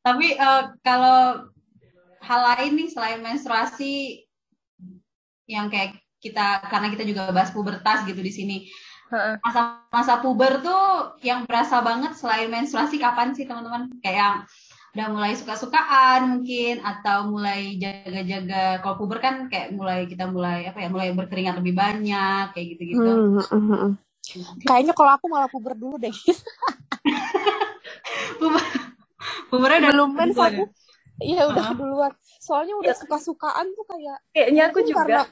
Tapi uh, kalau hal lain nih selain menstruasi yang kayak kita karena kita juga bahas pubertas gitu di sini. Masa-masa puber tuh yang berasa banget selain menstruasi kapan sih teman-teman? Kayak yang udah mulai suka-sukaan mungkin atau mulai jaga-jaga kalau puber kan kayak mulai kita mulai apa ya mulai berkeringat lebih banyak kayak gitu-gitu. Hmm, hmm, hmm. Kayaknya kalau aku malah puber dulu deh. puber pubernya udah belum mens aku. Iya udah uh. duluan. Soalnya udah suka-sukaan tuh kayak kayaknya aku juga. Karena...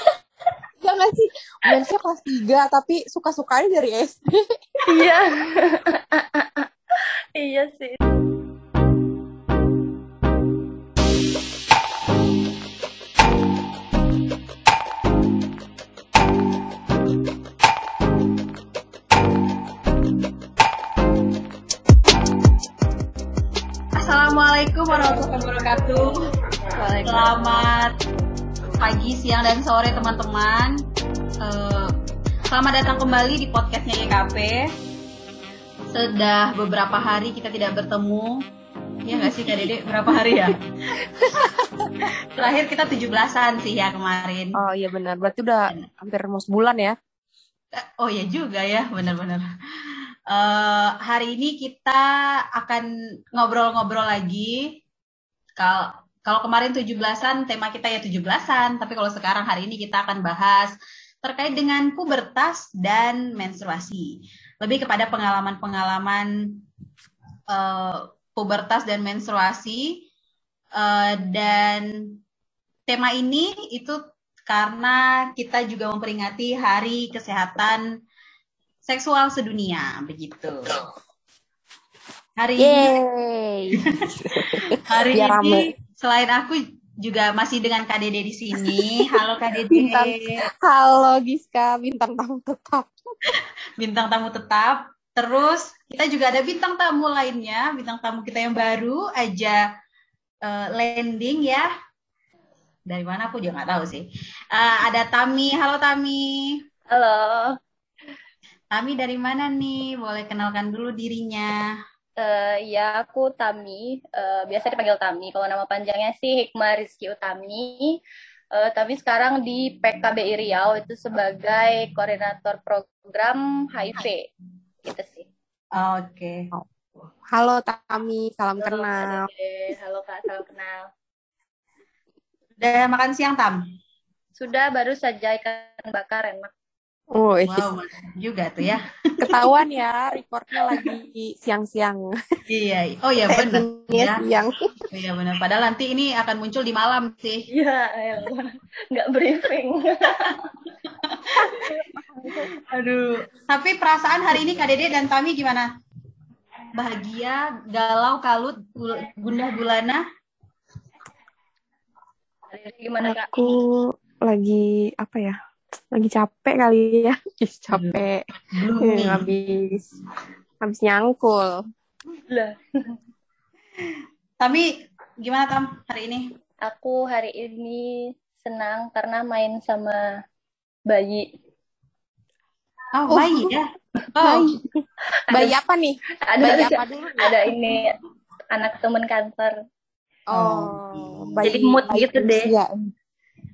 ya nggak sih mensnya kelas tiga tapi suka-sukanya dari SD. iya. iya sih. Assalamualaikum warahmatullahi wabarakatuh. Selamat pagi, siang, dan sore teman-teman. Uh, selamat datang kembali di podcastnya YKP. Sudah beberapa hari kita tidak bertemu. Ya nggak sih Kak Dede? Berapa hari ya? Terakhir kita 17-an sih ya kemarin. Oh iya benar. Berarti udah hampir mau sebulan ya? Oh iya juga ya, benar-benar. Uh, hari ini kita akan ngobrol-ngobrol lagi. Kalau kemarin 17-an tema kita ya 17-an, tapi kalau sekarang hari ini kita akan bahas terkait dengan pubertas dan menstruasi. Lebih kepada pengalaman-pengalaman uh, pubertas dan menstruasi uh, dan tema ini itu karena kita juga memperingati Hari Kesehatan seksual sedunia begitu. Hari Yeay. ini hari Biar ini rame. selain aku juga masih dengan Dede di sini. Halo Kak Dede. Bintang, halo Giska, bintang tamu tetap. bintang tamu tetap. Terus kita juga ada bintang tamu lainnya, bintang tamu kita yang baru aja uh, landing ya. Dari mana aku juga nggak tahu sih. Uh, ada Tami. Halo Tami. Halo. Tami dari mana nih? Boleh kenalkan dulu dirinya. Uh, ya, aku Tami. Uh, biasa dipanggil Tami. Kalau nama panjangnya sih Hikmah Rizky Utami. Uh, tapi sekarang di PKBI Riau itu sebagai koordinator program HIV. Gitu sih. Oke. Okay. Halo Tami, salam Halo, kenal. Halo Kak, salam kenal. Udah makan siang, Tam? Sudah, baru saja ikan bakar enak. Oh, wow, juga tuh ya. Ketahuan ya, recordnya lagi siang-siang. Iya, oh iya benar. Ya. Siang. Iya benar. Padahal nanti ini akan muncul di malam sih. Iya, ya. nggak briefing. Aduh. Tapi perasaan hari ini Kak Dede dan Tami gimana? Bahagia, galau, kalut, gundah gulana? Gimana Kak? Aku lagi apa ya? Lagi capek kali ya. Habis capek. Hmm. habis. Habis nyangkul. Lah. Tapi gimana tam hari ini? Aku hari ini senang karena main sama bayi. Oh, oh. bayi ya? Oh. bayi bayi apa nih? ada bayi apa dulu ada ini anak temen kantor. Oh, bayi, jadi mood bayi gitu deh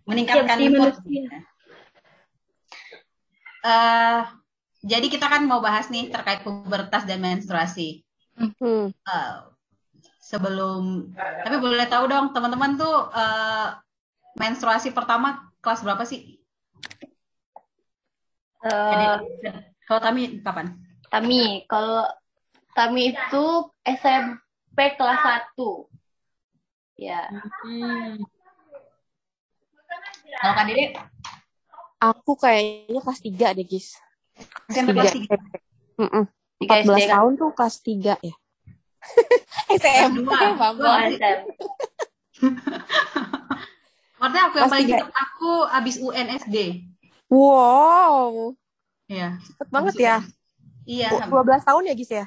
meningkatkan ya, mood uh, jadi kita kan mau bahas nih terkait pubertas dan menstruasi. Mm-hmm. Uh, sebelum, tapi boleh tahu dong teman-teman tuh uh, menstruasi pertama kelas berapa sih? Uh, kalau Tami kapan? Tami, kalau Tami itu SMP kelas 1. Ya. Hmm. Kalau Kak Dede? Aku kayaknya kelas 3 deh, Gis. Kelas 3. Mm -mm. 14 SD, tahun kan? tuh kelas 3 ya. SMP, Bambang. Maksudnya aku yang paling gitu, aku abis UNSD. Wow. Iya. Cepet banget ya. Iya. 12 tahun ya, Gis ya?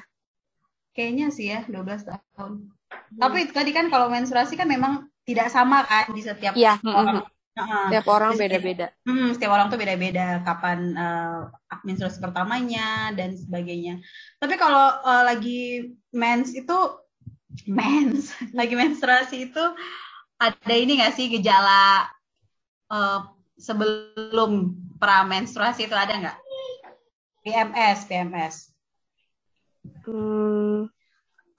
Kayaknya sih ya, 12 tahun. Hmm. Tapi tadi kan kalau menstruasi kan memang tidak sama kan di setiap iya. orang. Uh, setiap orang beda-beda. Hmm, setiap orang tuh beda-beda kapan uh, menstruasi pertamanya dan sebagainya. Tapi kalau uh, lagi mens itu mens lagi menstruasi itu ada ini nggak sih gejala uh, sebelum pra menstruasi itu ada nggak PMS PMS hmm,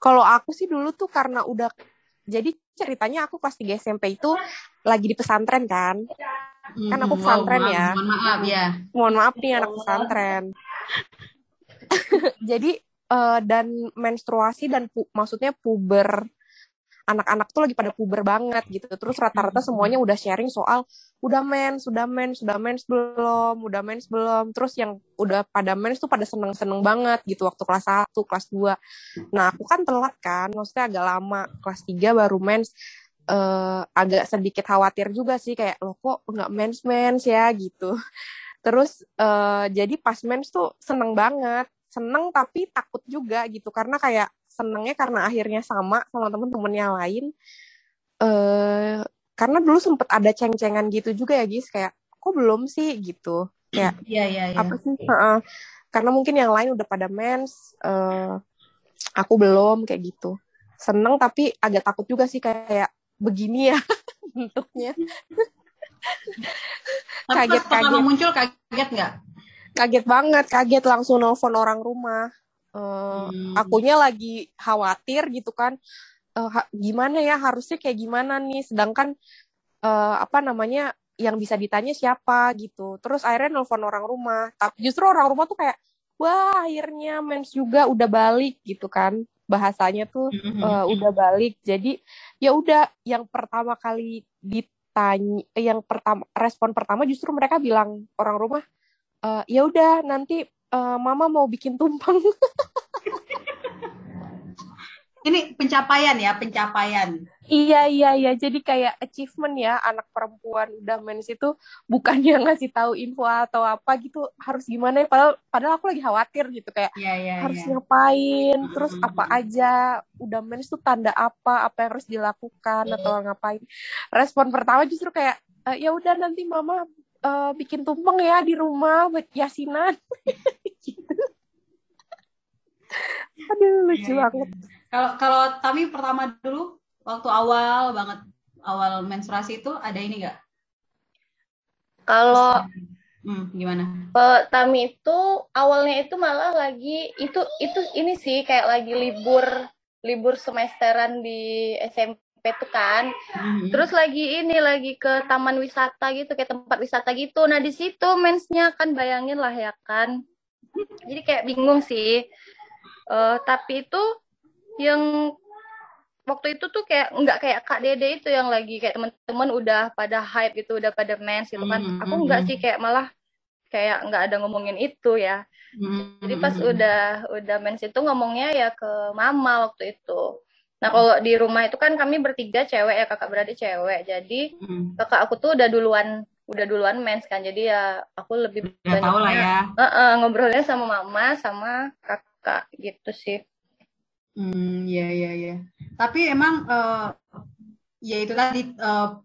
kalau aku sih dulu tuh karena udah jadi ceritanya aku kelas 3 SMP itu lagi di pesantren kan hmm, kan aku pesantren wow, ya mohon maaf ya mohon maaf nih anak pesantren jadi uh, dan menstruasi dan pu maksudnya puber anak-anak tuh lagi pada puber banget gitu. Terus rata-rata hmm. semuanya udah sharing soal udah mens, sudah mens, sudah mens belum, udah mens belum. Terus yang udah pada mens tuh pada seneng-seneng banget gitu waktu kelas 1, kelas 2. Nah, aku kan telat kan, maksudnya agak lama. Kelas 3 baru mens. Uh, agak sedikit khawatir juga sih kayak lo kok nggak mens mens ya? gitu. Terus uh, jadi pas mens tuh seneng banget. Seneng tapi takut juga gitu karena kayak senengnya karena akhirnya sama sama temen-temen yang lain. Eh karena dulu sempet ada ceng-cengan gitu juga ya guys kayak kok belum sih? gitu. Kayak iya iya iya. Apa sih? Uh, karena mungkin yang lain udah pada mens uh, aku belum kayak gitu. Seneng tapi agak takut juga sih kayak begini ya bentuknya. Kaget kaget. muncul kaget nggak? Kaget banget kaget langsung nelfon orang rumah. Uh, hmm. akunya lagi khawatir gitu kan. Uh, ha gimana ya harusnya kayak gimana nih? Sedangkan uh, apa namanya yang bisa ditanya siapa gitu. Terus akhirnya nelfon orang rumah. Tapi justru orang rumah tuh kayak wah akhirnya mens juga udah balik gitu kan. Bahasanya tuh uh, udah balik. Jadi ya udah yang pertama kali ditanya yang pertama respon pertama justru mereka bilang orang rumah uh, ya udah nanti uh, mama mau bikin tumpeng. Ini pencapaian ya pencapaian iya iya iya. Jadi kayak achievement ya anak perempuan udah mens itu bukannya ngasih tahu info atau apa gitu harus gimana ya? Padahal padahal aku lagi khawatir gitu kayak ya, ya, harus ya. ngapain terus apa aja udah mens tuh tanda apa apa yang harus dilakukan atau ngapain. Respon pertama justru kayak e, ya udah nanti mama uh, bikin tumpeng ya di rumah buat yasinan. Gitu. Aduh lucu ya, banget. Kalau kalau Tami pertama dulu waktu awal banget awal menstruasi itu ada ini enggak? Kalau hmm, gimana? Tami itu awalnya itu malah lagi itu itu ini sih kayak lagi libur libur semesteran di SMP itu kan. Mm-hmm. Terus lagi ini lagi ke taman wisata gitu kayak tempat wisata gitu. Nah, di situ mensnya kan bayangin lah ya kan. Jadi kayak bingung sih. Uh, tapi itu yang waktu itu tuh kayak nggak kayak Kak Dede itu yang lagi kayak teman-teman udah pada hype gitu, udah pada mens gitu kan. Mm-hmm. Aku nggak sih kayak malah kayak nggak ada ngomongin itu ya. Mm-hmm. Jadi pas udah udah mens itu ngomongnya ya ke mama waktu itu. Nah kalau di rumah itu kan kami bertiga cewek ya kakak beradik cewek. Jadi hmm. kakak aku tuh udah duluan udah duluan mens kan. Jadi ya aku lebih ya, banyak lah ya. Uh -uh, ngobrolnya sama mama sama kakak gitu sih. Hmm, ya ya ya. Tapi emang uh, ya itu tadi uh,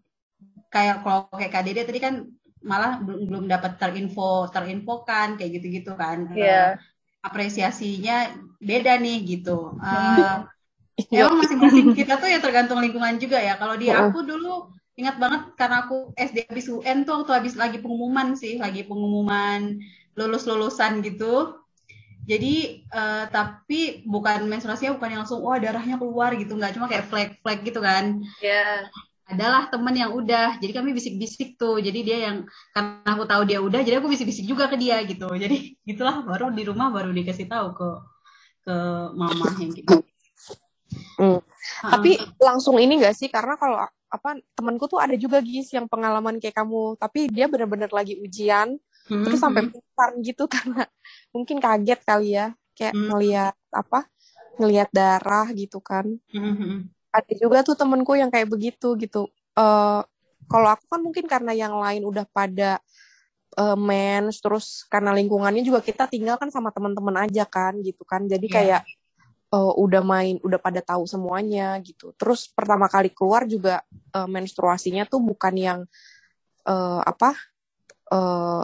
kayak kalau kayak Kak Dede tadi kan malah belum belum dapat terinfo terinfokan kayak gitu-gitu kan. Iya. Yeah. Uh, apresiasinya beda nih gitu. Uh, Iya. Emang masing-masing kita tuh ya tergantung lingkungan juga ya. Kalau di aku dulu ingat banget karena aku SD habis UN tuh waktu habis lagi pengumuman sih, lagi pengumuman lulus-lulusan gitu. Jadi uh, tapi bukan menstruasinya bukan yang langsung wah darahnya keluar gitu, nggak cuma kayak flag-flag gitu kan. Iya. Yeah. Adalah temen yang udah, jadi kami bisik-bisik tuh. Jadi dia yang karena aku tahu dia udah, jadi aku bisik-bisik juga ke dia gitu. Jadi gitulah baru di rumah baru dikasih tahu ke ke mama yang gitu. Hmm. Tapi langsung ini gak sih karena kalau apa temanku tuh ada juga guys yang pengalaman kayak kamu tapi dia benar-benar lagi ujian hmm. terus sampai hmm. pingsan gitu karena mungkin kaget kali ya kayak hmm. ngelihat apa ngelihat darah gitu kan hmm. ada juga tuh temenku yang kayak begitu gitu uh, kalau aku kan mungkin karena yang lain udah pada uh, mens terus karena lingkungannya juga kita tinggal kan sama teman-teman aja kan gitu kan jadi yeah. kayak uh, udah main udah pada tahu semuanya gitu terus pertama kali keluar juga uh, menstruasinya tuh bukan yang uh, apa uh,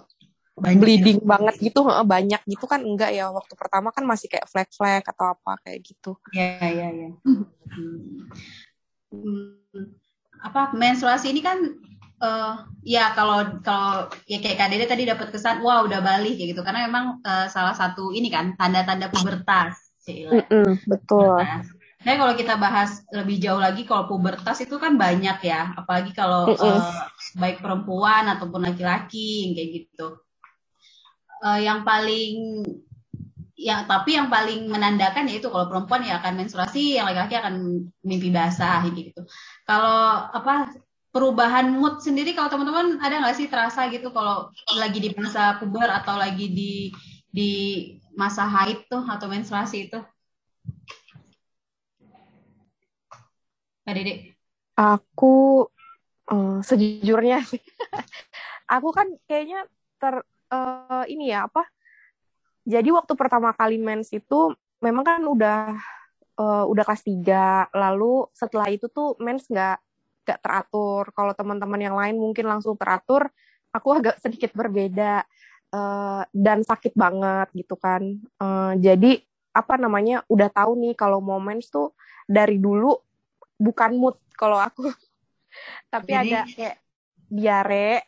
bleeding banget gitu banyak gitu kan enggak ya waktu pertama kan masih kayak flag flag atau apa kayak gitu ya ya ya apa menstruasi ini kan uh, ya kalau kalau ya kayak Kak Dede tadi dapat kesan wah udah balik kayak gitu karena memang uh, salah satu ini kan tanda-tanda pubertas. Mm -mm, betul. Nah, kalau kita bahas lebih jauh lagi kalau pubertas itu kan banyak ya, apalagi kalau mm -mm. Uh, baik perempuan ataupun laki-laki kayak gitu. Uh, yang paling yang tapi yang paling menandakan yaitu kalau perempuan ya akan menstruasi, yang laki-laki akan mimpi basah gitu. Kalau apa perubahan mood sendiri kalau teman-teman ada nggak sih terasa gitu kalau lagi di masa puber atau lagi di di masa haid tuh atau menstruasi itu? Kak Dede? Aku uh, sejujurnya aku kan kayaknya ter uh, ini ya apa? Jadi waktu pertama kali mens itu memang kan udah uh, udah kelas 3 lalu setelah itu tuh mens nggak nggak teratur. Kalau teman-teman yang lain mungkin langsung teratur aku agak sedikit berbeda. Uh, dan sakit banget gitu kan. Uh, jadi apa namanya udah tahu nih kalau mau mens tuh dari dulu bukan mood kalau aku. Tapi jadi... ada kayak diare.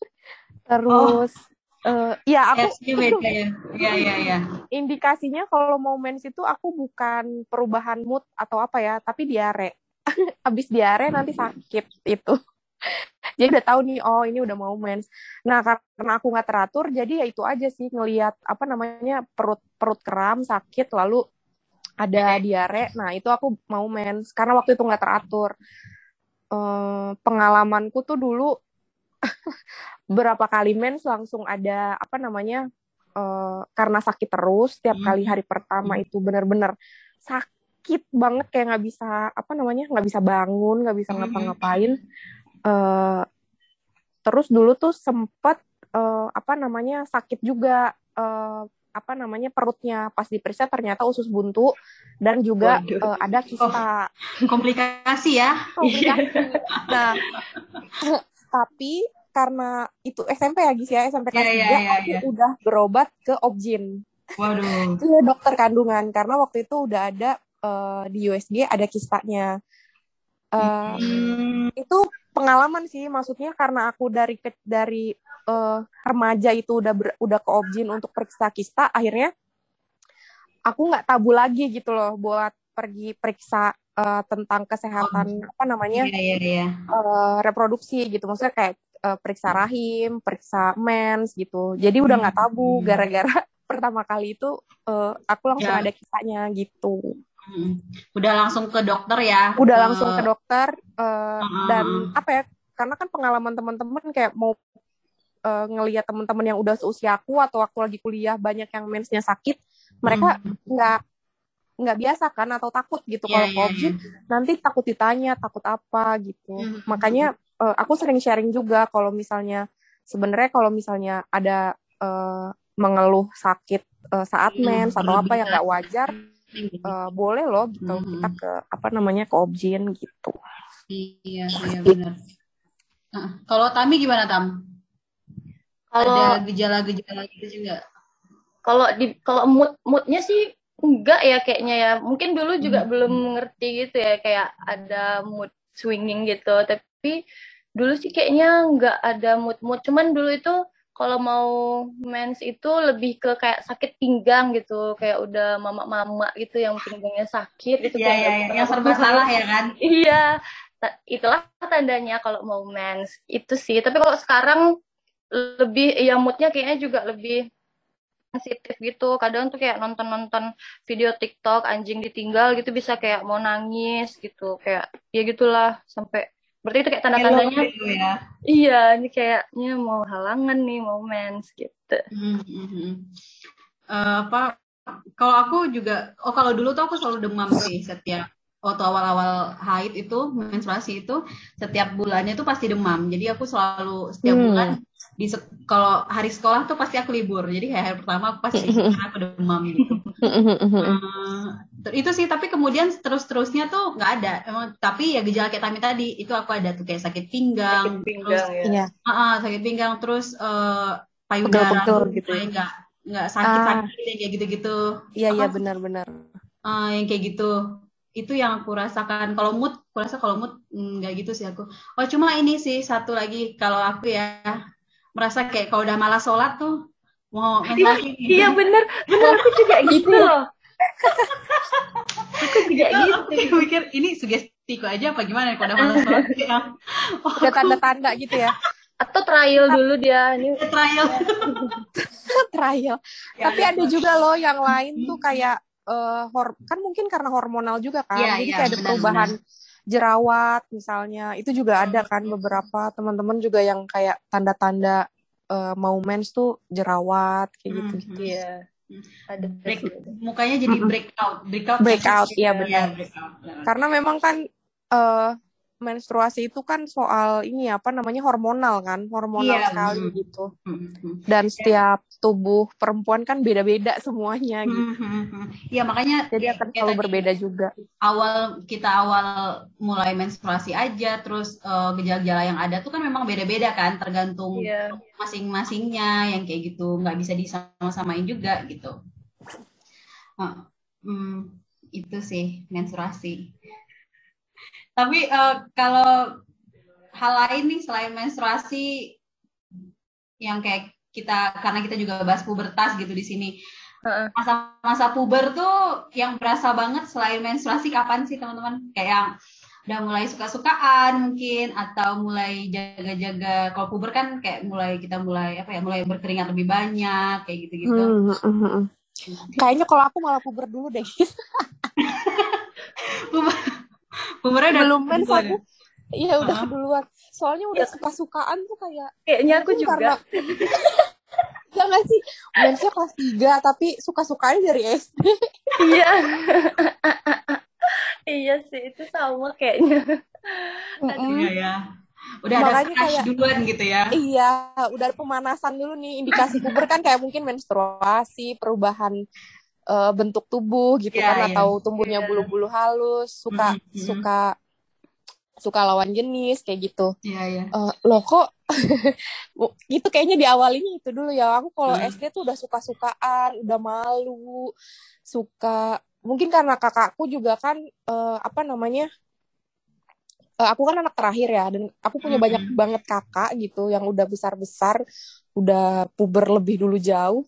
Terus oh Uh, ya aku beda ya. Ya ya ya. Indikasinya kalau mau mens itu aku bukan perubahan mood atau apa ya, tapi diare. Abis diare nanti sakit itu. jadi udah tahu nih, oh ini udah mau mens. Nah karena aku nggak teratur, jadi ya itu aja sih ngelihat apa namanya perut perut kram sakit lalu ada diare. Nah itu aku mau mens karena waktu itu nggak teratur. Uh, pengalamanku tuh dulu berapa kali mens langsung ada apa namanya uh, karena sakit terus setiap hmm. kali hari pertama hmm. itu benar-benar sakit banget kayak nggak bisa apa namanya nggak bisa bangun nggak bisa hmm. ngapa-ngapain uh, terus dulu tuh sempet uh, apa namanya sakit juga uh, apa namanya perutnya pas diperiksa ternyata usus buntu dan juga uh, ada kista oh, komplikasi ya komplikasi nah tapi karena itu SMP ya Gis ya SMP kelas yeah, yeah, yeah, aku yeah. udah berobat ke Objin Waduh. ke dokter kandungan karena waktu itu udah ada uh, di USG ada kistanya. Uh, hmm. Itu pengalaman sih, maksudnya karena aku dari ke, dari uh, remaja itu udah ber, udah ke Objin untuk periksa kista, akhirnya aku nggak tabu lagi gitu loh buat pergi periksa uh, tentang kesehatan oh. apa namanya yeah, yeah, yeah. Uh, reproduksi gitu maksudnya kayak uh, periksa rahim periksa mens gitu jadi udah nggak tabu hmm. gara-gara pertama kali itu uh, aku langsung yeah. ada kisahnya gitu hmm. udah langsung ke dokter ya udah uh. langsung ke dokter uh, uh. dan apa ya karena kan pengalaman teman-teman kayak mau uh, ngelihat teman-teman yang udah seusia aku atau aku lagi kuliah banyak yang mensnya sakit mereka nggak hmm nggak biasa kan atau takut gitu yeah, kalau yeah, COVID yeah. nanti takut ditanya takut apa gitu. Mm-hmm. makanya uh, aku sering sharing juga kalau misalnya sebenarnya kalau misalnya ada uh, mengeluh sakit uh, saat mens atau apa yang nggak wajar uh, boleh loh gitu mm-hmm. kita ke apa namanya ke objin gitu. Iya iya benar. Nah, kalau Tami gimana Tam? Kalau ada gejala-gejala gitu juga? kalau di kalau mood moodnya sih enggak ya kayaknya ya. Mungkin dulu juga hmm. belum ngerti gitu ya kayak ada mood swinging gitu. Tapi dulu sih kayaknya enggak ada mood mood cuman dulu itu kalau mau mens itu lebih ke kayak sakit pinggang gitu. Kayak udah mama-mama gitu yang pinggangnya sakit itu yeah, kayak yeah, yang serba salah ya kan? Iya. Itulah tandanya kalau mau mens. Itu sih. Tapi kalau sekarang lebih ya moodnya kayaknya juga lebih sensitif gitu kadang tuh kayak nonton-nonton video TikTok anjing ditinggal gitu bisa kayak mau nangis gitu kayak ya gitulah sampai berarti itu kayak tanda-tandanya gitu ya. iya ini kayaknya mau halangan nih mau mens gitu mm -hmm. uh, apa kalau aku juga oh kalau dulu tuh aku selalu demam sih setiap waktu awal-awal haid itu menstruasi itu setiap bulannya tuh pasti demam jadi aku selalu setiap hmm. bulan di kalau hari sekolah tuh pasti aku libur. Jadi hari, hari pertama aku pasti karena aku demam gitu. Uh, itu sih tapi kemudian terus terusnya tuh nggak ada. Emang tapi ya gejala kayak Tami tadi itu aku ada tuh kayak sakit pinggang, sakit pinggang terus ya. uh, uh, sakit pinggang terus uh, payudara gitu ya. nggak nggak sakit sakit ah. kayak gitu gitu iya iya benar-benar. uh, yang kayak gitu. Itu yang aku rasakan. Kalau mood aku rasa kalau mood nggak gitu sih aku. Oh cuma ini sih satu lagi. Kalau aku ya merasa kayak kalau udah malas sholat tuh mau iya, iya bener. Bener aku juga gitu loh. Aku juga gitu. aku mikir ini sugestiku aja apa gimana kalau udah malas sholat ya oh, udah tanda-tanda gitu ya? Atau trial dulu dia ini. trial. Trial. Ya, tapi ya, ada juga loh yang lain tuh kayak uh, hor kan mungkin karena hormonal juga kan yeah, jadi yeah, kayak ada perubahan benar. Jerawat misalnya. Itu juga ada kan beberapa teman-teman juga yang kayak tanda-tanda uh, mau mens tuh jerawat kayak gitu gitu ya ada break mukanya jadi breakout. Breakout breakout iya benar. Ya, karena memang kan uh, menstruasi itu kan soal ini apa namanya hormonal kan hormonal iya, sekali mm, gitu. Mm, dan iya. setiap tubuh perempuan kan beda-beda semuanya gitu. Iya makanya jadi akan selalu berbeda juga. awal kita awal mulai menstruasi aja terus uh, gejala-gejala yang ada tuh kan memang beda-beda kan tergantung yeah. masing-masingnya yang kayak gitu. Nggak bisa disama-samain juga gitu. Uh, hmm, itu sih menstruasi tapi uh, kalau hal lain nih selain menstruasi yang kayak kita karena kita juga bahas pubertas gitu di sini. Masa-masa puber tuh yang berasa banget selain menstruasi kapan sih teman-teman? Kayak yang udah mulai suka-sukaan mungkin atau mulai jaga-jaga kalau puber kan kayak mulai kita mulai apa ya mulai berkeringat lebih banyak kayak gitu-gitu. Hmm, hmm, hmm. Kayaknya kalau aku malah puber dulu deh. puber Umurnya udah belum mens aku. Iya udah uh. duluan. Soalnya udah ya. suka-sukaan tuh kayak kayaknya aku juga. Karena... ya gak sih? Mensnya kelas 3 tapi suka-sukanya dari SD. iya. iya sih, itu sama kayaknya. Iya ya. Udah Makanya ada kayak, duluan gitu ya. Iya, udah ada pemanasan dulu nih. Indikasi puber kan kayak mungkin menstruasi, perubahan uh, bentuk tubuh gitu yeah, kan yeah. atau tumbuhnya iya. bulu-bulu halus suka mm -hmm. suka suka lawan jenis kayak gitu. Iya, iya. Uh, loh kok itu kayaknya di awal ini itu dulu ya. Aku kalau hmm. SD tuh udah suka-sukaan, udah malu, suka mungkin karena kakakku juga kan uh, apa namanya? Uh, aku kan anak terakhir ya dan aku punya hmm. banyak banget kakak gitu yang udah besar-besar, udah puber lebih dulu jauh.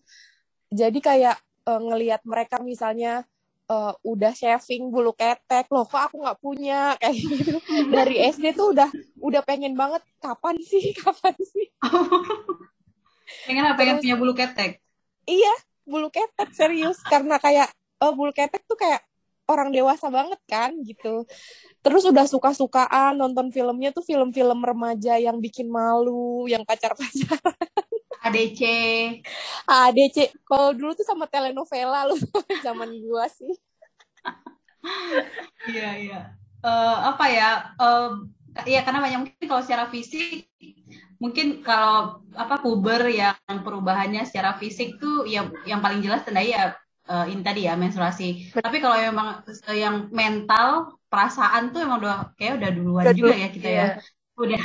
Jadi kayak uh, ngelihat mereka misalnya uh, udah shaving bulu ketek loh kok aku nggak punya? Kayak gitu. Dari SD tuh udah udah pengen banget kapan sih? Kapan sih? Pengen apa? Pengen punya bulu ketek? Iya bulu ketek serius. Karena kayak uh, bulu ketek tuh kayak orang dewasa banget kan gitu terus udah suka-sukaan nonton filmnya tuh film-film remaja yang bikin malu yang pacar-pacaran ADC. ADC. Kalau dulu tuh sama telenovela lu zaman gua sih. Iya iya. Uh, apa ya? Uh, ya karena banyak mungkin kalau secara fisik mungkin kalau apa puber yang perubahannya secara fisik tuh ya yang paling jelas tanda ya uh, ini tadi ya menstruasi. Betul. Tapi kalau memang yang mental perasaan tuh emang udah kayak udah duluan udah juga ya kita ya. iya. ya udah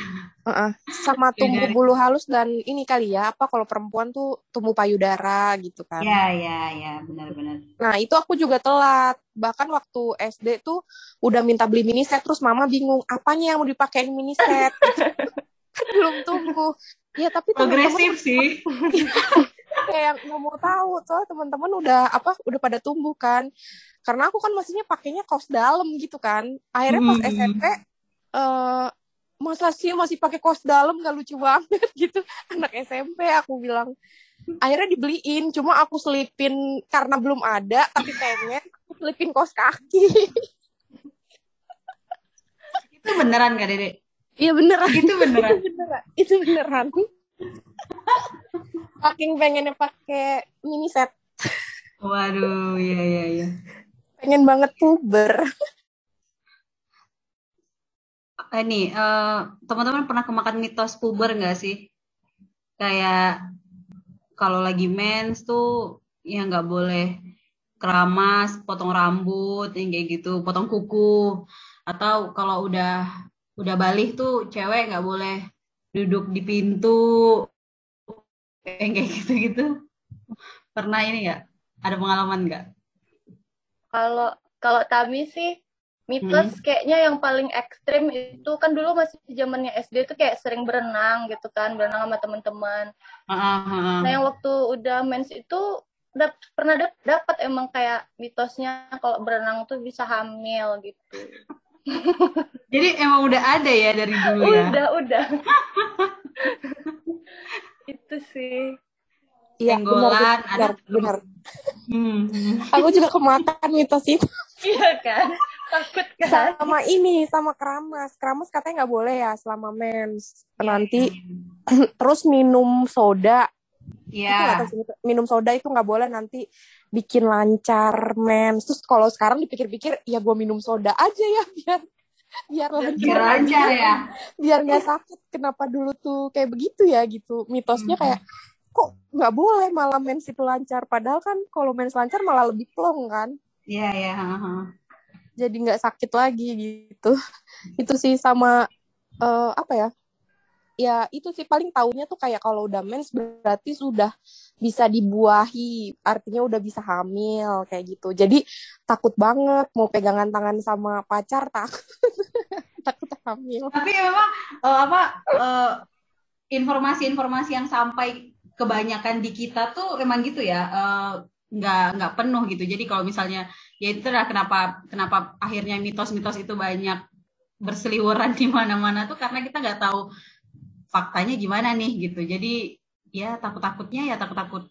uh-uh. sama tumbuh bulu halus dan ini kali ya apa kalau perempuan tuh tumbuh payudara gitu kan ya ya ya benar-benar nah itu aku juga telat bahkan waktu SD tuh udah minta beli mini set terus mama bingung apanya yang mau dipakai mini set kan belum tumbuh ya tapi progresif sih kayak nggak mau tahu soalnya teman-teman udah apa udah pada tumbuh kan. Karena aku kan maksudnya pakainya kaos dalam gitu kan. Akhirnya pas hmm. SMP uh, masa sih masih pakai kos dalam gak lucu banget gitu. Anak SMP aku bilang. Akhirnya dibeliin cuma aku selipin karena belum ada tapi pengen aku selipin kos kaki. Itu beneran gak dede? Iya beneran. Itu beneran? Itu beneran. Itu beneran saking pengennya pakai mini set. Waduh iya iya iya. Pengen banget puber ini uh, teman-teman pernah kemakan mitos puber nggak sih? Kayak kalau lagi mens tuh ya nggak boleh keramas, potong rambut, yang kayak gitu, potong kuku, atau kalau udah udah balik tuh cewek nggak boleh duduk di pintu, yang kayak gitu-gitu. Pernah ini nggak? Ada pengalaman nggak? Kalau kalau Tami sih mitos hmm. kayaknya yang paling ekstrim itu kan dulu masih zamannya SD itu kayak sering berenang gitu kan berenang sama teman-teman uh, uh, nah yang waktu udah mens itu dap pernah dap dapat emang kayak mitosnya kalau berenang tuh bisa hamil gitu jadi emang udah ada ya dari dulu ya udah udah itu sih Iya, benar, benar, benar. Hmm. Aku juga kemakan mitos itu. Iya kan? Takut kan? Sama ini, sama keramas. Keramas katanya nggak boleh ya selama mens. Nanti hmm. terus minum soda. Iya. Minum soda itu nggak boleh nanti bikin lancar mens. Terus kalau sekarang dipikir-pikir, ya gue minum soda aja ya biar biar lancar, biar lancar ya. Biar nggak sakit. Kenapa dulu tuh kayak begitu ya gitu? Mitosnya hmm. kayak kok nggak boleh malah mens itu lancar padahal kan kalau mens lancar malah lebih plong kan iya yeah, iya yeah. jadi nggak sakit lagi gitu itu sih sama uh, apa ya ya itu sih paling tahunya tuh kayak kalau udah mens berarti sudah bisa dibuahi artinya udah bisa hamil kayak gitu. Jadi takut banget mau pegangan tangan sama pacar takut. Takut hamil. Tapi memang uh, apa uh, informasi-informasi yang sampai kebanyakan di kita tuh emang gitu ya uh, nggak penuh gitu. Jadi kalau misalnya ya itu adalah kenapa kenapa akhirnya mitos-mitos itu banyak berseliweran di mana-mana tuh karena kita nggak tahu faktanya gimana nih gitu. Jadi ya takut-takutnya ya takut-takut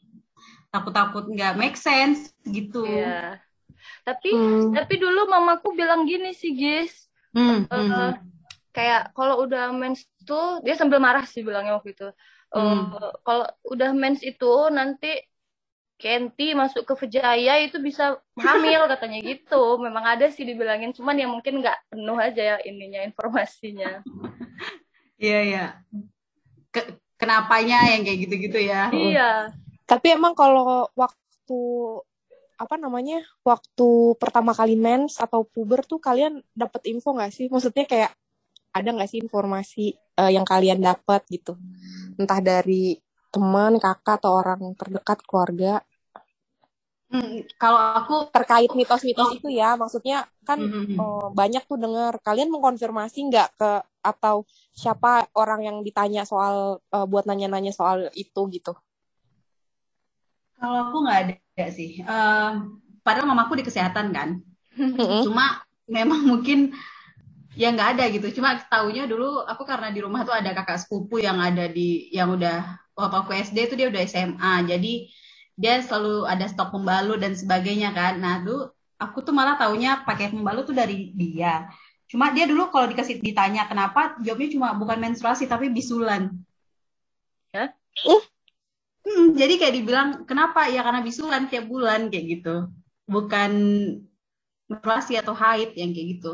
takut-takut nggak make sense gitu yeah. tapi hmm. tapi dulu mamaku bilang gini sih guys hmm, uh, hmm. kayak kalau udah mens tuh dia sambil marah sih bilangnya waktu itu Hmm. Uh, kalau udah mens itu nanti Kenti masuk ke Vijaya itu bisa hamil katanya gitu. Memang ada sih dibilangin, cuman ya mungkin nggak penuh aja ya ininya informasinya. Iya iya. Ke kenapanya yang kayak gitu-gitu ya? Iya. Tapi emang kalau waktu apa namanya waktu pertama kali mens atau puber tuh kalian dapat info nggak sih? Maksudnya kayak ada nggak sih informasi uh, yang kalian dapat gitu? entah dari teman, kakak atau orang terdekat keluarga. Hmm, kalau aku terkait mitos-mitos oh. itu ya, maksudnya kan mm-hmm. oh, banyak tuh dengar. Kalian mengkonfirmasi nggak ke atau siapa orang yang ditanya soal uh, buat nanya-nanya soal itu gitu? Kalau aku nggak ada sih. Uh, padahal mamaku di kesehatan kan. Mm-hmm. Cuma memang mungkin ya nggak ada gitu cuma tahunya dulu aku karena di rumah tuh ada kakak sepupu yang ada di yang udah waktu aku SD itu dia udah SMA jadi dia selalu ada stok pembalut dan sebagainya kan nah dulu aku tuh malah tahunya pakai pembalut tuh dari dia cuma dia dulu kalau dikasih ditanya kenapa jawabnya cuma bukan menstruasi tapi bisulan ya uh. hmm, jadi kayak dibilang kenapa ya karena bisulan tiap bulan kayak gitu bukan menstruasi atau haid yang kayak gitu.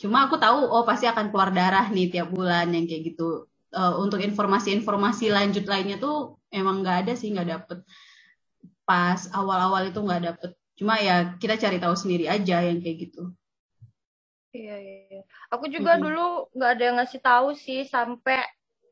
Cuma aku tahu oh pasti akan keluar darah nih tiap bulan yang kayak gitu. Uh, untuk informasi-informasi lanjut lainnya tuh emang nggak ada sih nggak dapet. Pas awal-awal itu nggak dapet. Cuma ya kita cari tahu sendiri aja yang kayak gitu. Iya, iya. Aku juga mm -hmm. dulu nggak ada yang ngasih tahu sih sampai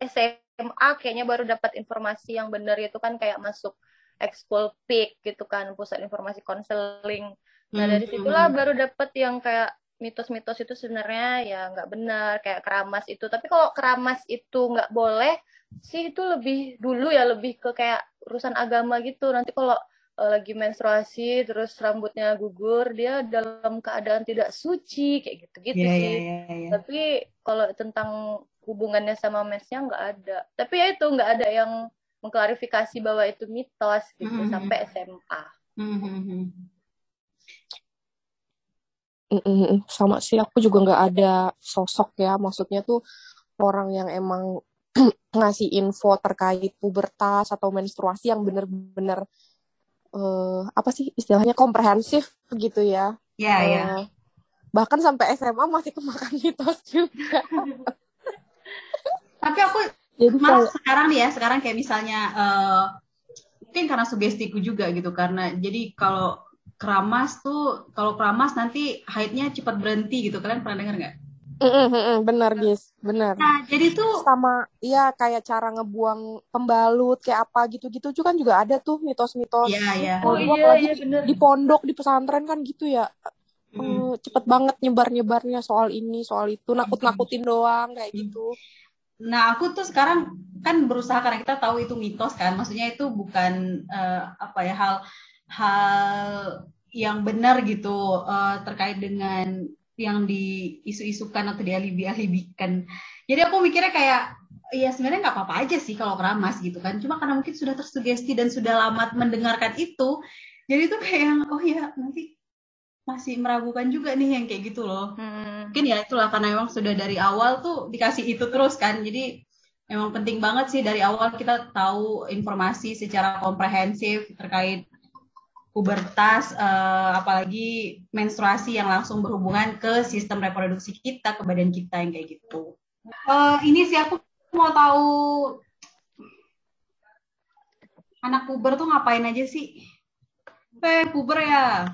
SMA kayaknya baru dapat informasi yang benar itu kan kayak masuk ekskul PIK gitu kan pusat informasi konseling Nah dari hmm. situlah baru dapet yang kayak mitos-mitos itu sebenarnya ya nggak benar kayak keramas itu. Tapi kalau keramas itu nggak boleh sih itu lebih dulu ya lebih ke kayak urusan agama gitu. Nanti kalau uh, lagi menstruasi terus rambutnya gugur dia dalam keadaan tidak suci kayak gitu-gitu yeah, sih. Yeah, yeah, yeah. Tapi kalau tentang hubungannya sama mensnya nggak ada. Tapi ya itu nggak ada yang mengklarifikasi bahwa itu mitos gitu mm -hmm. sampai SMA. Mm -hmm sama sih aku juga nggak ada sosok ya maksudnya tuh orang yang emang ngasih info terkait pubertas atau menstruasi yang bener-bener uh, apa sih istilahnya komprehensif gitu ya. Iya, yeah, iya. Uh, bahkan sampai SMA masih kemakan mitos juga. Tapi aku Jadi malah kayak, sekarang nih ya, sekarang kayak misalnya uh, mungkin karena sugestiku juga gitu karena jadi kalau keramas tuh kalau keramas nanti haidnya cepat berhenti gitu kalian pernah dengar nggak? Mm -mm, benar guys, benar. Nah jadi tuh sama ya kayak cara ngebuang pembalut kayak apa gitu-gitu juga kan juga ada tuh mitos-mitos. Iya iya. Oh iya iya benar. Di pondok di pesantren kan gitu ya. uh, cepet banget nyebar-nyebarnya soal ini, soal itu, nakut-nakutin doang kayak gitu. Nah, aku tuh sekarang kan berusaha karena kita tahu itu mitos kan, maksudnya itu bukan uh, apa ya hal hal yang benar gitu uh, terkait dengan yang diisu-isukan atau dialibi-alibikan. Jadi aku mikirnya kayak ya sebenarnya nggak apa-apa aja sih kalau keramas gitu kan. Cuma karena mungkin sudah tersugesti dan sudah lama mendengarkan itu, jadi itu kayak yang oh ya nanti masih meragukan juga nih yang kayak gitu loh. Hmm. Mungkin ya itulah karena memang sudah dari awal tuh dikasih itu terus kan. Jadi memang penting banget sih dari awal kita tahu informasi secara komprehensif terkait pubertas, uh, apalagi menstruasi yang langsung berhubungan ke sistem reproduksi kita, ke badan kita yang kayak gitu. Uh, ini sih aku mau tahu anak puber tuh ngapain aja sih? Eh, puber ya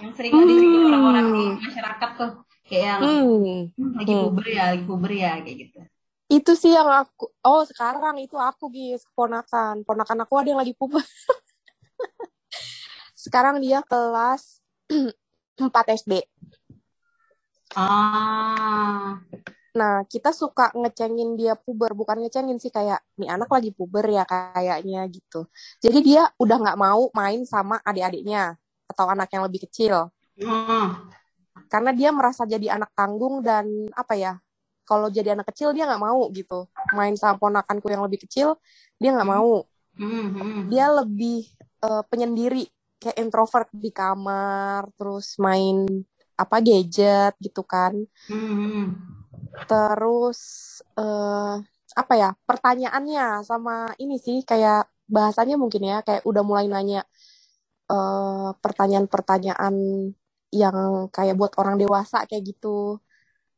yang sering hmm. dikritik orang-orang di masyarakat tuh kayak yang hmm. hmm lagi hmm. puber ya lagi puber ya kayak gitu itu sih yang aku oh sekarang itu aku guys ponakan ponakan aku ada yang lagi puber sekarang dia kelas 4 SD ah Nah, kita suka ngecengin dia puber, bukan ngecengin sih kayak nih anak lagi puber ya kayaknya gitu. Jadi dia udah nggak mau main sama adik-adiknya atau anak yang lebih kecil. Hmm. Karena dia merasa jadi anak tanggung dan apa ya? Kalau jadi anak kecil dia nggak mau gitu. Main sama ponakanku yang lebih kecil dia nggak mau. Hmm. Dia lebih uh, penyendiri kayak introvert di kamar, terus main apa gadget gitu kan. Hmm. Terus uh, apa ya? Pertanyaannya sama ini sih kayak bahasanya mungkin ya kayak udah mulai nanya eh, pertanyaan-pertanyaan yang kayak buat orang dewasa kayak gitu.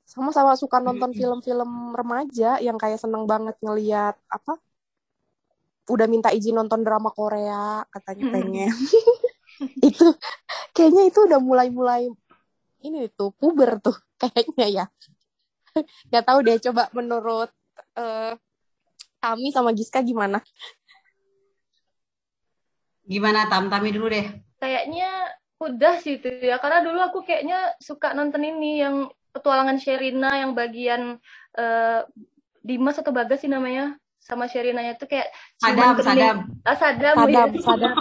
Sama-sama suka nonton film-film remaja yang kayak seneng banget ngeliat apa? Udah minta izin nonton drama Korea katanya pengen. itu kayaknya itu udah mulai-mulai ini tuh puber tuh kayaknya ya. Gak tahu deh coba menurut uh, Tami sama Giska gimana? Gimana Tam? Tami dulu deh. Kayaknya udah sih itu ya. Karena dulu aku kayaknya suka nonton ini yang petualangan Sherina yang bagian uh, Dimas atau Bagas sih namanya sama Sherina itu kayak sadam sadam ah, sadam sadam ya. sadam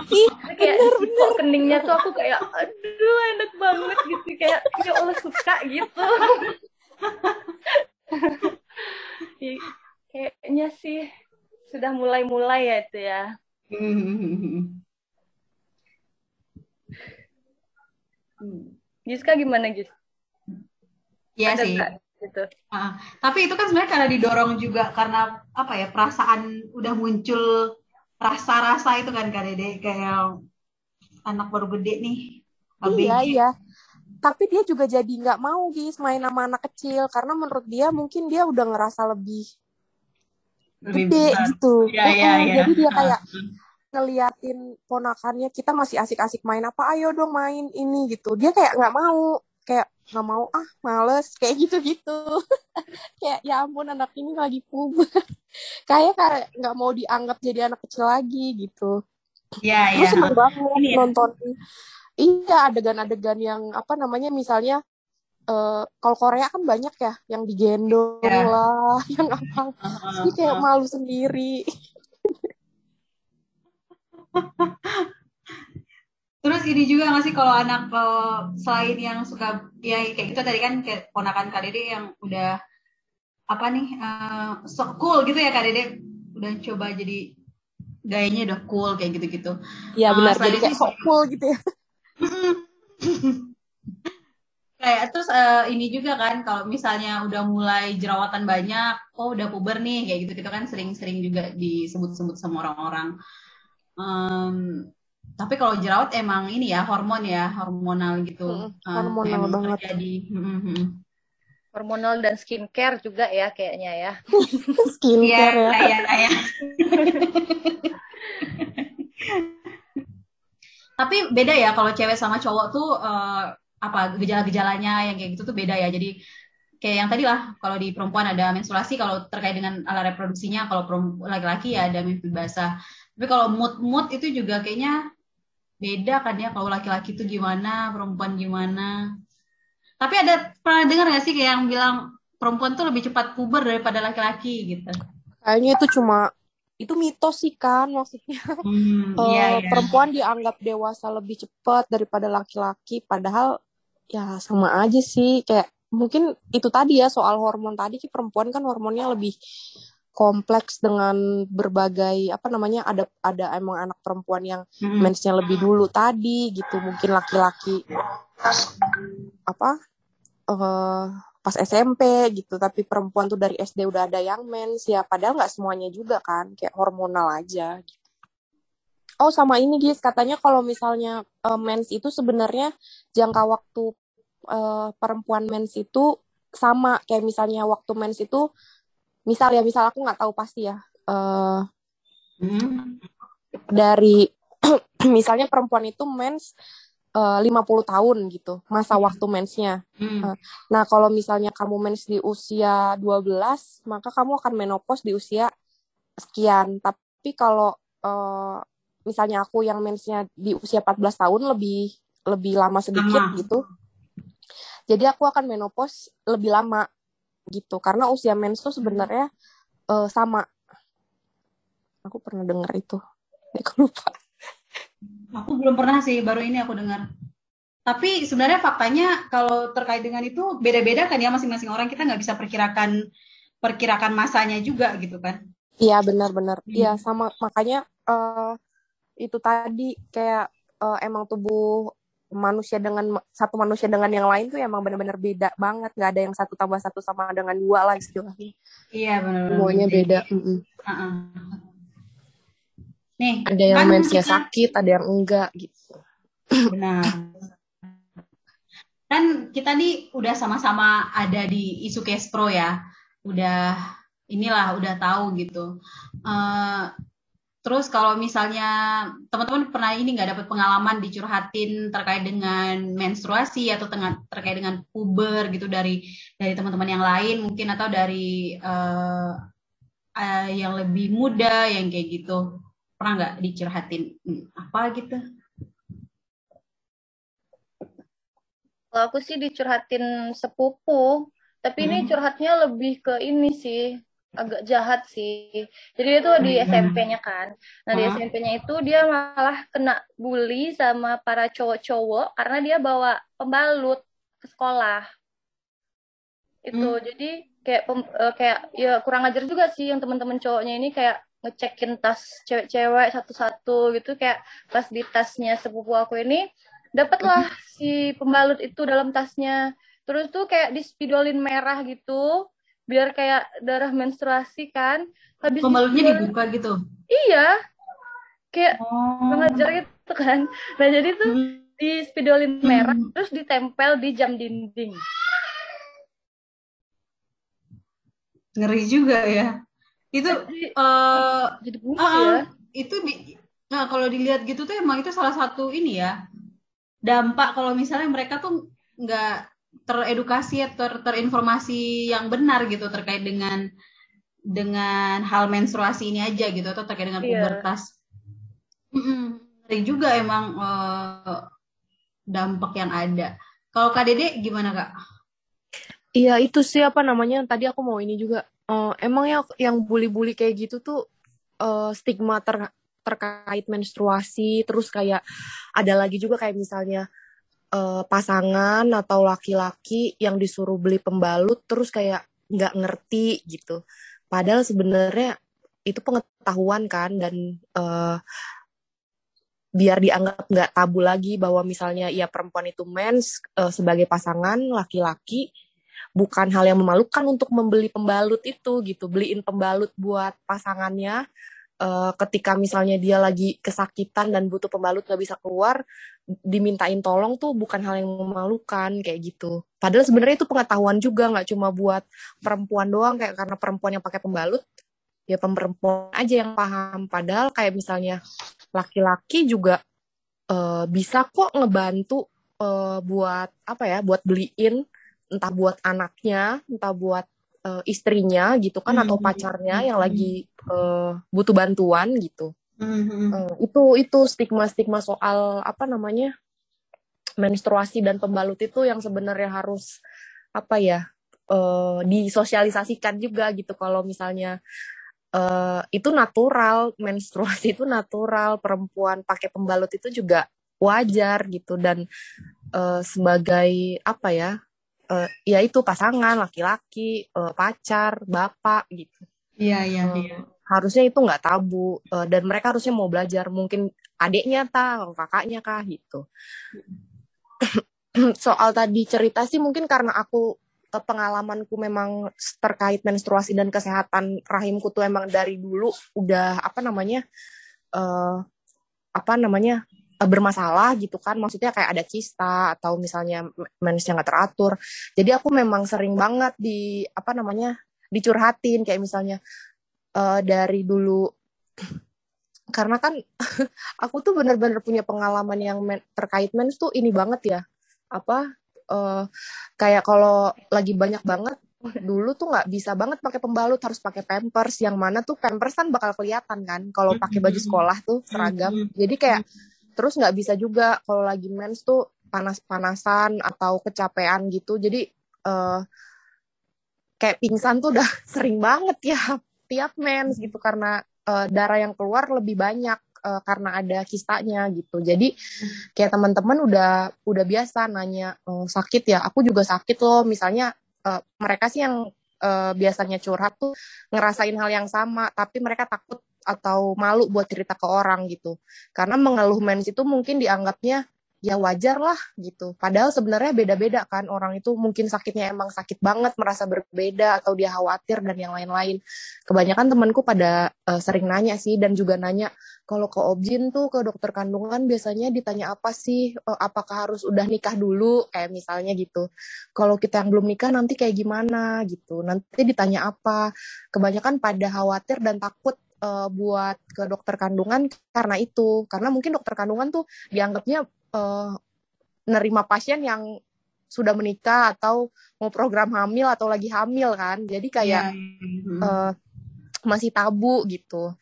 kayak bener, bener. keningnya tuh aku kayak aduh enak banget gitu kayak ya Allah suka gitu kayaknya sih sudah mulai-mulai ya itu ya Hmm. Giska gimana Gis? Iya sih. Gitu. Uh, tapi itu kan sebenarnya karena didorong juga karena apa ya perasaan udah muncul rasa-rasa itu kan Kak Dede kayak anak baru gede nih. Iya iya. Tapi dia juga jadi nggak mau Gis main sama anak kecil karena menurut dia mungkin dia udah ngerasa lebih, lebih gede besar. gitu. Ya, ya, ya. Jadi dia kayak ngeliatin ponakannya kita masih asik-asik main apa ayo dong main ini gitu dia kayak nggak mau kayak nggak mau ah males kayak gitu-gitu. Kayak ya ampun anak ini lagi puber. Kayak kayak nggak mau dianggap jadi anak kecil lagi gitu. Ya terus ya. seneng banget ya. nonton iya adegan-adegan yang apa namanya misalnya uh, kalau Korea kan banyak ya yang digendong ya. lah yang apa. Uh, kayak malu sendiri Terus ini juga nggak sih kalau anak kalau selain yang suka ya kayak gitu tadi kan kayak ponakan Kak Dede yang udah apa nih uh, so cool gitu ya Kak Dede udah coba jadi gayanya udah cool kayak gitu-gitu. Iya benar uh, jadi kayak so cool gitu ya. kayak terus uh, ini juga kan kalau misalnya udah mulai jerawatan banyak, oh udah puber nih kayak gitu-gitu kan sering-sering juga disebut-sebut sama orang-orang. Um, tapi kalau jerawat emang ini ya hormon ya hormonal gitu. Hmm, hormonal uh, banget. Terjadi. Hmm, hmm. Hormonal dan skincare juga ya kayaknya ya. skincare ya. ya, ya. tapi beda ya kalau cewek sama cowok tuh uh, apa gejala-gejalanya yang kayak gitu tuh beda ya. Jadi kayak yang tadi lah kalau di perempuan ada menstruasi kalau terkait dengan alat reproduksinya kalau laki-laki ya ada mimpi basah tapi kalau mood mood itu juga kayaknya beda kan ya kalau laki-laki itu gimana, perempuan gimana. Tapi ada pernah dengar nggak sih kayak yang bilang perempuan tuh lebih cepat puber daripada laki-laki gitu? Kayaknya itu cuma itu mitos sih kan maksudnya Hmm, Eh, iya, iya. perempuan dianggap dewasa lebih cepat daripada laki-laki padahal ya sama aja sih kayak mungkin itu tadi ya soal hormon tadi ki perempuan kan hormonnya lebih kompleks dengan berbagai apa namanya ada ada emang anak perempuan yang Mm-mm. mensnya lebih dulu tadi gitu. Mungkin laki-laki apa eh pas SMP gitu. Tapi perempuan tuh dari SD udah ada yang mens ya. Padahal nggak semuanya juga kan. Kayak hormonal aja gitu. Oh sama ini guys katanya kalau misalnya eh, mens itu sebenarnya jangka waktu eh, perempuan mens itu sama. Kayak misalnya waktu mens itu misal ya misal aku nggak tahu pasti ya eh Mm. dari misalnya perempuan itu mens eh, 50 tahun gitu masa waktu mensnya. Mm. Nah, kalau misalnya kamu mens di usia 12, maka kamu akan menopause di usia sekian. Tapi kalau eh, misalnya aku yang mensnya di usia 14 tahun lebih lebih lama sedikit Lama. gitu. Jadi aku akan menopause lebih lama gitu karena usia mens tuh sebenarnya eh, sama. Aku pernah dengar itu. Aku lupa. Aku belum pernah sih, baru ini aku dengar. Tapi sebenarnya faktanya kalau terkait dengan itu beda-beda kan ya masing-masing orang kita nggak bisa perkirakan perkirakan masanya juga gitu kan. Iya benar-benar. Hmm. Iya sama makanya eh itu tadi kayak eh, emang tubuh manusia dengan satu manusia dengan yang lain tuh emang benar-benar beda banget. Nggak ada yang satu tambah satu sama dengan dua lah istilahnya. Iya benar. Semuanya beda. Mm-mm. Heeh. Nih, Ada yang kan mensnya kita- sakit, ada yang enggak gitu. Benar. Kan kita nih udah sama-sama ada di isu Kespro ya. Udah inilah udah tahu gitu. Eh, terus kalau misalnya teman-teman pernah ini nggak dapat pengalaman dicurhatin terkait dengan menstruasi atau tengah, terkait dengan puber gitu dari dari teman-teman yang lain mungkin atau dari eh, eh, yang lebih muda yang kayak gitu pernah nggak dicurhatin Hmm, apa gitu? Kalau aku sih dicurhatin sepupu, tapi ini Hmm. curhatnya lebih ke ini sih, agak jahat sih. Jadi dia tuh di Hmm. SMP-nya kan. Nah, di Hmm. SMP-nya itu dia malah kena bully sama para cowok-cowok karena dia bawa pembalut ke sekolah. Itu. Hmm. Jadi kayak pem- eh, kayak ya kurang ajar juga sih yang teman-teman cowoknya ini kayak ngecekin tas cewek-cewek satu-satu gitu kayak pas di tasnya sepupu aku ini dapatlah si pembalut itu dalam tasnya terus tuh kayak dispidolin merah gitu biar kayak darah menstruasi kan habis Pembalutnya dibuka gitu. iya kayak Oh. kurang ajar gitu kan nah jadi tuh Hmm. dispidolin merah Hmm. terus ditempel di jam dinding Ngeri juga ya. Itu jadi eh jadi ah, ya itu bi- nah kalau dilihat gitu tuh emang itu salah satu ini ya dampak kalau misalnya mereka tuh nggak teredukasi atau ter- terinformasi yang benar gitu terkait dengan dengan hal menstruasi ini aja gitu atau terkait dengan Iya. pubertas. Mm-mm. Ngeri juga emang eh, dampak yang ada. Kalau Kak Dede gimana Kak? Iya itu sih apa namanya tadi aku mau ini juga Eh, emang ya yang bully-bully kayak gitu tuh eh, stigma ter- terkait menstruasi terus kayak ada lagi juga kayak misalnya eh, pasangan atau laki-laki yang disuruh beli pembalut terus kayak nggak ngerti gitu. Padahal sebenarnya itu pengetahuan kan dan eh, biar dianggap nggak tabu lagi bahwa misalnya ya perempuan itu mens eh, sebagai pasangan laki-laki bukan hal yang memalukan untuk membeli pembalut itu gitu. Beliin pembalut buat pasangannya eh, ketika misalnya dia lagi kesakitan dan butuh pembalut nggak bisa keluar dimintain tolong tuh bukan hal yang memalukan kayak gitu. Padahal sebenarnya itu pengetahuan juga nggak cuma buat perempuan doang kayak karena perempuan yang pakai pembalut ya perempuan aja yang paham. Padahal kayak misalnya laki-laki juga eh, bisa kok ngebantu eh, buat apa ya buat beliin entah buat anaknya entah buat eh, istrinya gitu kan atau Hmm. pacarnya yang lagi eh, butuh bantuan gitu Mm-hmm. Uh, itu itu stigma-stigma soal apa namanya menstruasi dan pembalut itu yang sebenarnya harus apa ya uh, disosialisasikan juga gitu kalau misalnya uh, itu natural menstruasi itu natural perempuan pakai pembalut itu juga wajar gitu dan uh, sebagai apa ya uh, ya itu pasangan laki-laki uh, pacar bapak gitu. Iya iya uh, iya. harusnya itu nggak tabu. Uh, dan mereka harusnya mau belajar. Mungkin adiknya tah atau kakaknya kah gitu. Soal tadi cerita sih mungkin karena aku pengalamanku memang terkait menstruasi dan kesehatan rahimku tuh emang dari dulu udah apa namanya uh, apa namanya bermasalah gitu kan maksudnya kayak ada kista atau misalnya mensnya nggak teratur. Jadi aku memang sering banget di apa namanya dicurhatin. Kayak misalnya uh, dari dulu karena kan aku tuh bener-bener punya pengalaman yang men terkait mens tuh ini banget ya. Apa uh, kayak kalau lagi banyak banget dulu tuh nggak bisa banget pakai pembalut harus pakai pampers. Yang mana tuh pampers kan bakal kelihatan kan kalau pakai baju sekolah tuh seragam. Jadi kayak terus nggak bisa juga kalau lagi mens tuh panas-panasan atau kecapean gitu jadi uh, kayak pingsan tuh udah sering banget ya tiap mens gitu karena uh, darah yang keluar lebih banyak uh, karena ada kistanya gitu. Jadi kayak teman-teman udah udah biasa nanya uh, sakit ya. Aku juga sakit loh. Misalnya uh, mereka sih yang uh, biasanya curhat tuh ngerasain hal yang sama, tapi mereka takut atau malu buat cerita ke orang gitu. Karena mengeluh mens itu mungkin dianggapnya ya wajar lah gitu. Padahal sebenarnya beda-beda kan orang itu mungkin sakitnya emang sakit banget merasa berbeda atau dia khawatir dan yang lain-lain. Kebanyakan temanku pada uh, sering nanya sih dan juga nanya kalau ke objin tuh ke dokter kandungan biasanya ditanya apa sih uh, apakah harus udah nikah dulu kayak misalnya gitu. Kalau kita yang belum nikah nanti kayak gimana gitu. Nanti ditanya apa. Kebanyakan pada khawatir dan takut uh, buat ke dokter kandungan karena itu. Karena mungkin dokter kandungan tuh dianggapnya uh, nerima pasien yang sudah menikah atau mau program hamil atau lagi hamil kan. Jadi kayak yeah. uh, masih tabu gitu.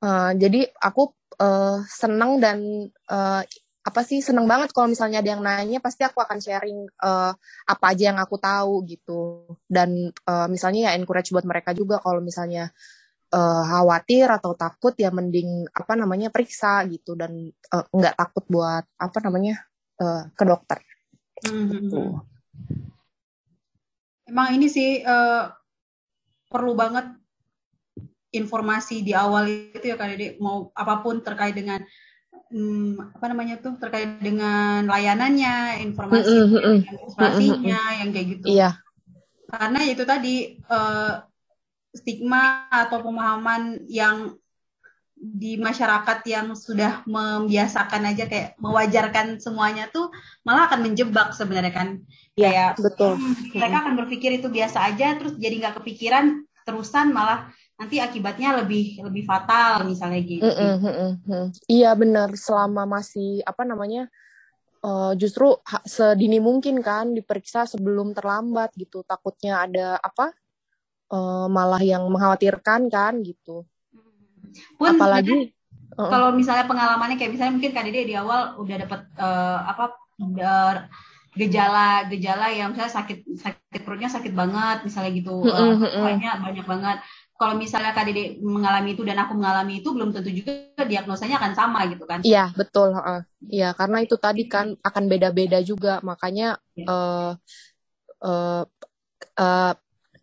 Uh, jadi aku uh, seneng dan uh, apa sih seneng banget kalau misalnya ada yang nanya pasti aku akan sharing uh, apa aja yang aku tahu gitu. Dan uh, misalnya ya encourage buat mereka juga kalau misalnya uh, khawatir atau takut ya mending apa namanya periksa gitu dan uh, nggak takut buat apa namanya uh, ke dokter. Mm-hmm. Gitu. Emang ini sih uh, perlu banget informasi di awal itu ya kan Dede mau apa pun terkait dengan hmm, apa namanya tuh terkait dengan layanannya informasi mm -hmm. informasinya mm -hmm. yang kayak gitu. Iya. Karena itu tadi uh, stigma atau pemahaman yang di masyarakat yang sudah membiasakan aja kayak mewajarkan semuanya tuh malah akan menjebak sebenarnya kan. Ya betul. hmm, mereka akan berpikir itu biasa aja terus jadi nggak kepikiran terusan malah nanti akibatnya lebih lebih fatal misalnya gitu mm -mm, mm -mm. iya benar. Selama masih apa namanya uh, justru sedini mungkin kan diperiksa sebelum terlambat gitu. Takutnya ada apa uh, malah yang mengkhawatirkan kan gitu. Pun apalagi uh, kalau misalnya pengalamannya kayak misalnya mungkin kan di awal udah dapat uh, apa gejala-gejala yang misalnya sakit sakit perutnya sakit banget misalnya gitu uh, banyak banyak banget kalau misalnya Kak Dede mengalami itu dan aku mengalami itu belum tentu juga diagnosanya akan sama gitu kan? Iya betul, uh, iya karena itu tadi kan akan beda-beda juga makanya ya. uh, uh, uh,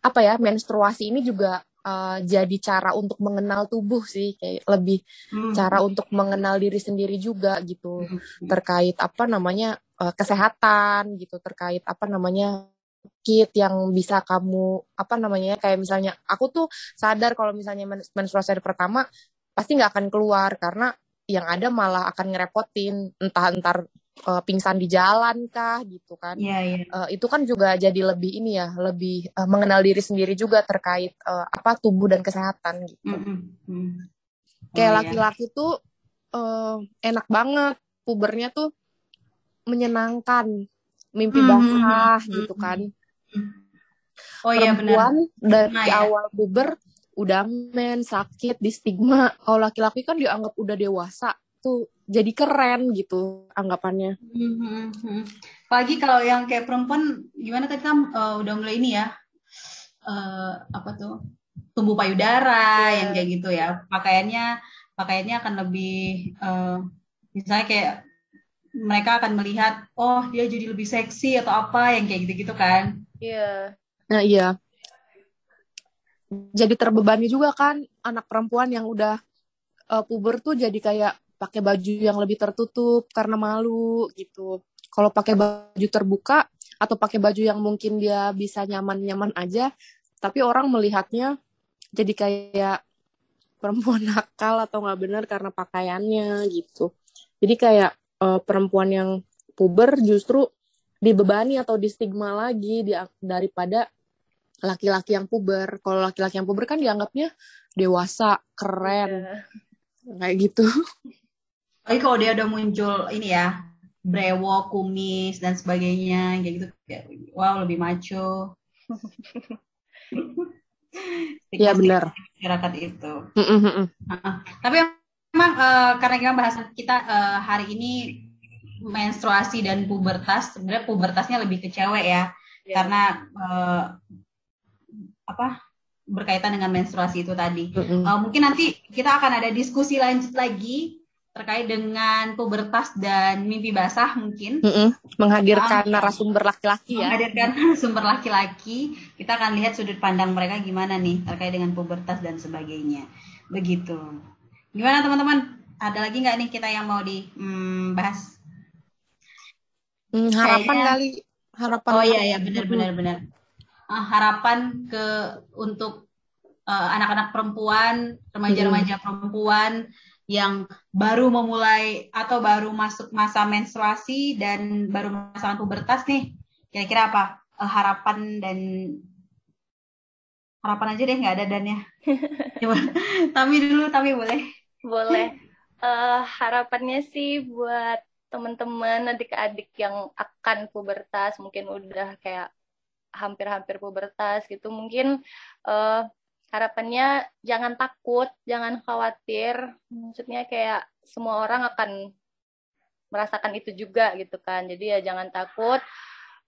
apa ya menstruasi ini juga uh, jadi cara untuk mengenal tubuh sih kayak lebih hmm. cara untuk mengenal diri sendiri juga gitu hmm. terkait apa namanya uh, kesehatan gitu terkait apa namanya kit yang bisa kamu apa namanya kayak misalnya aku tuh sadar kalau misalnya menstruasi hari pertama pasti nggak akan keluar karena yang ada malah akan ngerepotin entah entar uh, pingsan di jalan kah gitu kan. Iya, yeah, yeah. uh, itu kan juga jadi lebih ini ya, lebih uh, mengenal diri sendiri juga terkait uh, apa tubuh dan kesehatan gitu. Mm -hmm. Oh, Kayak iya. laki-laki yeah. tuh uh, enak banget pubernya tuh menyenangkan, mimpi mm -hmm. basah mm -hmm. gitu kan. Oh iya benar. dari nah, ya. awal puber udah men sakit di stigma kalau laki-laki kan dianggap udah dewasa tuh jadi keren gitu anggapannya. Hmm Apalagi kalau yang kayak perempuan gimana tadi kan uh, udah mulai ini ya? Uh, apa tuh? Tumbuh payudara yeah. yang kayak gitu ya. Pakaiannya pakaiannya akan lebih uh, misalnya kayak mereka akan melihat oh dia jadi lebih seksi atau apa yang kayak gitu-gitu kan. Iya. Yeah. nah iya. Jadi terbebani juga kan anak perempuan yang udah uh, puber tuh jadi kayak pakai baju yang lebih tertutup karena malu gitu kalau pakai baju terbuka atau pakai baju yang mungkin dia bisa nyaman-nyaman aja tapi orang melihatnya jadi kayak perempuan nakal atau nggak benar karena pakaiannya gitu. Jadi kayak uh, perempuan yang puber justru dibebani atau distigma lagi di, daripada laki-laki yang puber. Kalau laki-laki yang puber kan dianggapnya dewasa, keren, yeah. kayak gitu. Tapi kalau dia udah muncul ini ya, brewok, kumis dan sebagainya, kayak gitu, kayak, wow lebih maco. Iya benar. Masyarakat itu. Mm -mm. Uh, tapi memang uh, karena kita bahas kita uh, hari ini menstruasi dan pubertas, sebenarnya pubertasnya lebih ke cewek ya, yeah. karena uh, apa berkaitan dengan menstruasi itu tadi. Mm -hmm. uh, mungkin nanti kita akan ada diskusi lanjut lagi terkait dengan pubertas dan mimpi basah mungkin. Mm -mm. menghadirkan um, narasumber laki-laki ya. Menghadirkan narasumber laki-laki. Kita akan lihat sudut pandang mereka gimana nih terkait dengan pubertas dan sebagainya. Begitu. Gimana teman-teman? Ada lagi nggak nih kita yang mau dibahas hmm, harapan Kayaknya, kali. Harapan oh iya ya benar benar benar. Uh, harapan ke untuk eh, anak-anak uh, perempuan remaja-remaja perempuan yang baru memulai atau baru masuk masa menstruasi dan baru merasakan pubertas nih, kira-kira apa uh, harapan dan harapan aja deh nggak ada dan ya. Coba Tami dulu, Tami boleh. Boleh. Uh, harapannya sih buat teman-teman adik-adik yang akan pubertas mungkin udah kayak hampir-hampir pubertas gitu mungkin uh, harapannya jangan takut, jangan khawatir. Maksudnya kayak semua orang akan merasakan itu juga gitu kan. Jadi ya jangan takut.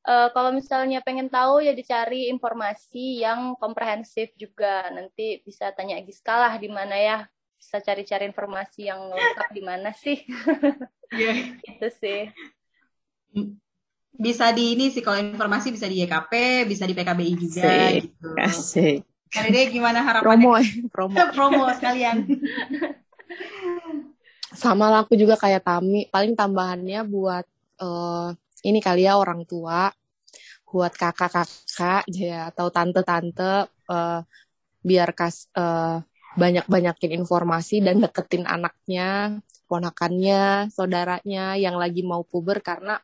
Uh, kalau misalnya pengen tahu ya dicari informasi yang komprehensif juga. Nanti bisa tanya Giska lah di mana ya bisa cari-cari informasi yang lengkap di mana sih. Yeah. itu sih. Bisa di ini sih kalau informasi bisa di YKP, bisa di PKBI juga Asik. gitu. Asik. Kali deh gimana harapannya? Promo, ya, promo. promo sekalian. Sama lah aku juga kayak Tami. Paling tambahannya buat uh, ini kali ya orang tua, buat kakak-kakak ya atau tante-tante uh, biar kas uh, banyak-banyakin informasi dan deketin anaknya, ponakannya, saudaranya yang lagi mau puber karena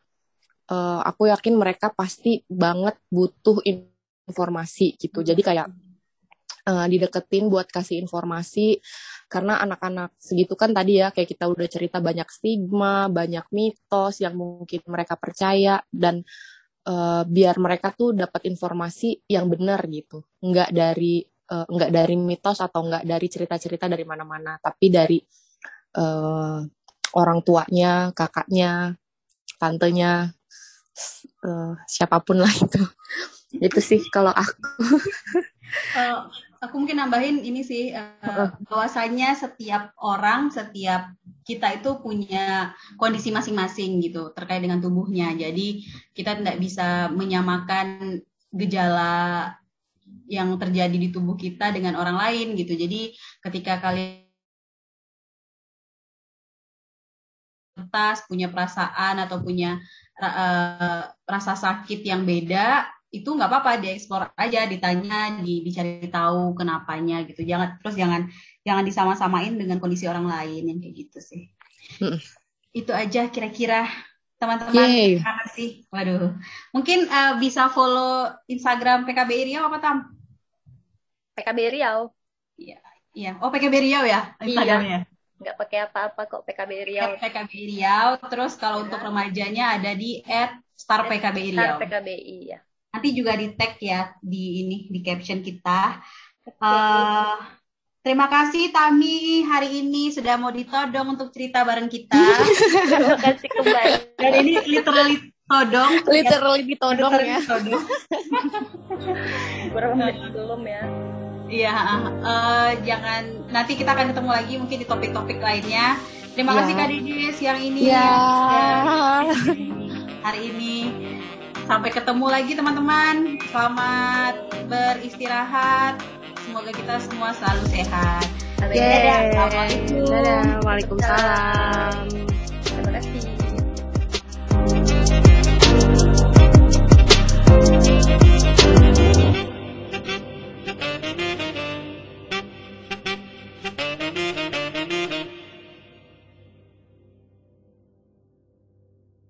uh, aku yakin mereka pasti banget butuh informasi gitu. Jadi kayak uh, dideketin buat kasih informasi karena anak-anak segitu kan tadi ya kayak kita udah cerita banyak stigma, banyak mitos yang mungkin mereka percaya dan uh, biar mereka tuh dapat informasi yang benar gitu, nggak dari uh, nggak dari mitos atau nggak dari cerita-cerita dari mana-mana, tapi dari uh, orang tuanya, kakaknya, tantenya, uh, siapa pun lah itu. itu sih kalau aku. aku mungkin nambahin ini sih uh, bahwasanya setiap orang, setiap kita itu punya kondisi masing-masing gitu terkait dengan tubuhnya. Jadi kita tidak bisa menyamakan gejala yang terjadi di tubuh kita dengan orang lain gitu. Jadi ketika kalian punya perasaan atau punya uh, rasa sakit yang beda itu nggak apa-apa dieksplor aja ditanya di, dicari tahu kenapanya gitu. Jangan terus jangan jangan disama-samain dengan kondisi orang lain yang kayak gitu sih. Hmm. itu aja kira-kira teman-teman. Terima kasih. Waduh. Mungkin uh, bisa follow Instagram PKB Riau apa tam? PKB Riau. Iya iya. Oh PKB Riau ya iya. Instagramnya? Iya nggak pakai apa-apa kok PKB Riau. PKB Riau, terus kalau ya. untuk remajanya ada di @star PKB Riau. Star PKBI ya nanti juga di tag ya di ini di caption kita Uh, terima kasih Tami hari ini sudah mau ditodong untuk cerita bareng kita. terima kasih kembali. Dan ini literally todong. Literally ditodong ya. Todong. Beberapa menit belum ya. Iya, uh, jangan nanti kita akan ketemu lagi mungkin di topik-topik lainnya. Terima ya. kasih Kak Didi siang ini. Ya. Hari ini sampai ketemu lagi teman-teman. Selamat beristirahat. Semoga kita semua selalu sehat. Dadah. Assalamualaikum. Dadah. Waalaikumsalam. Terima kasih.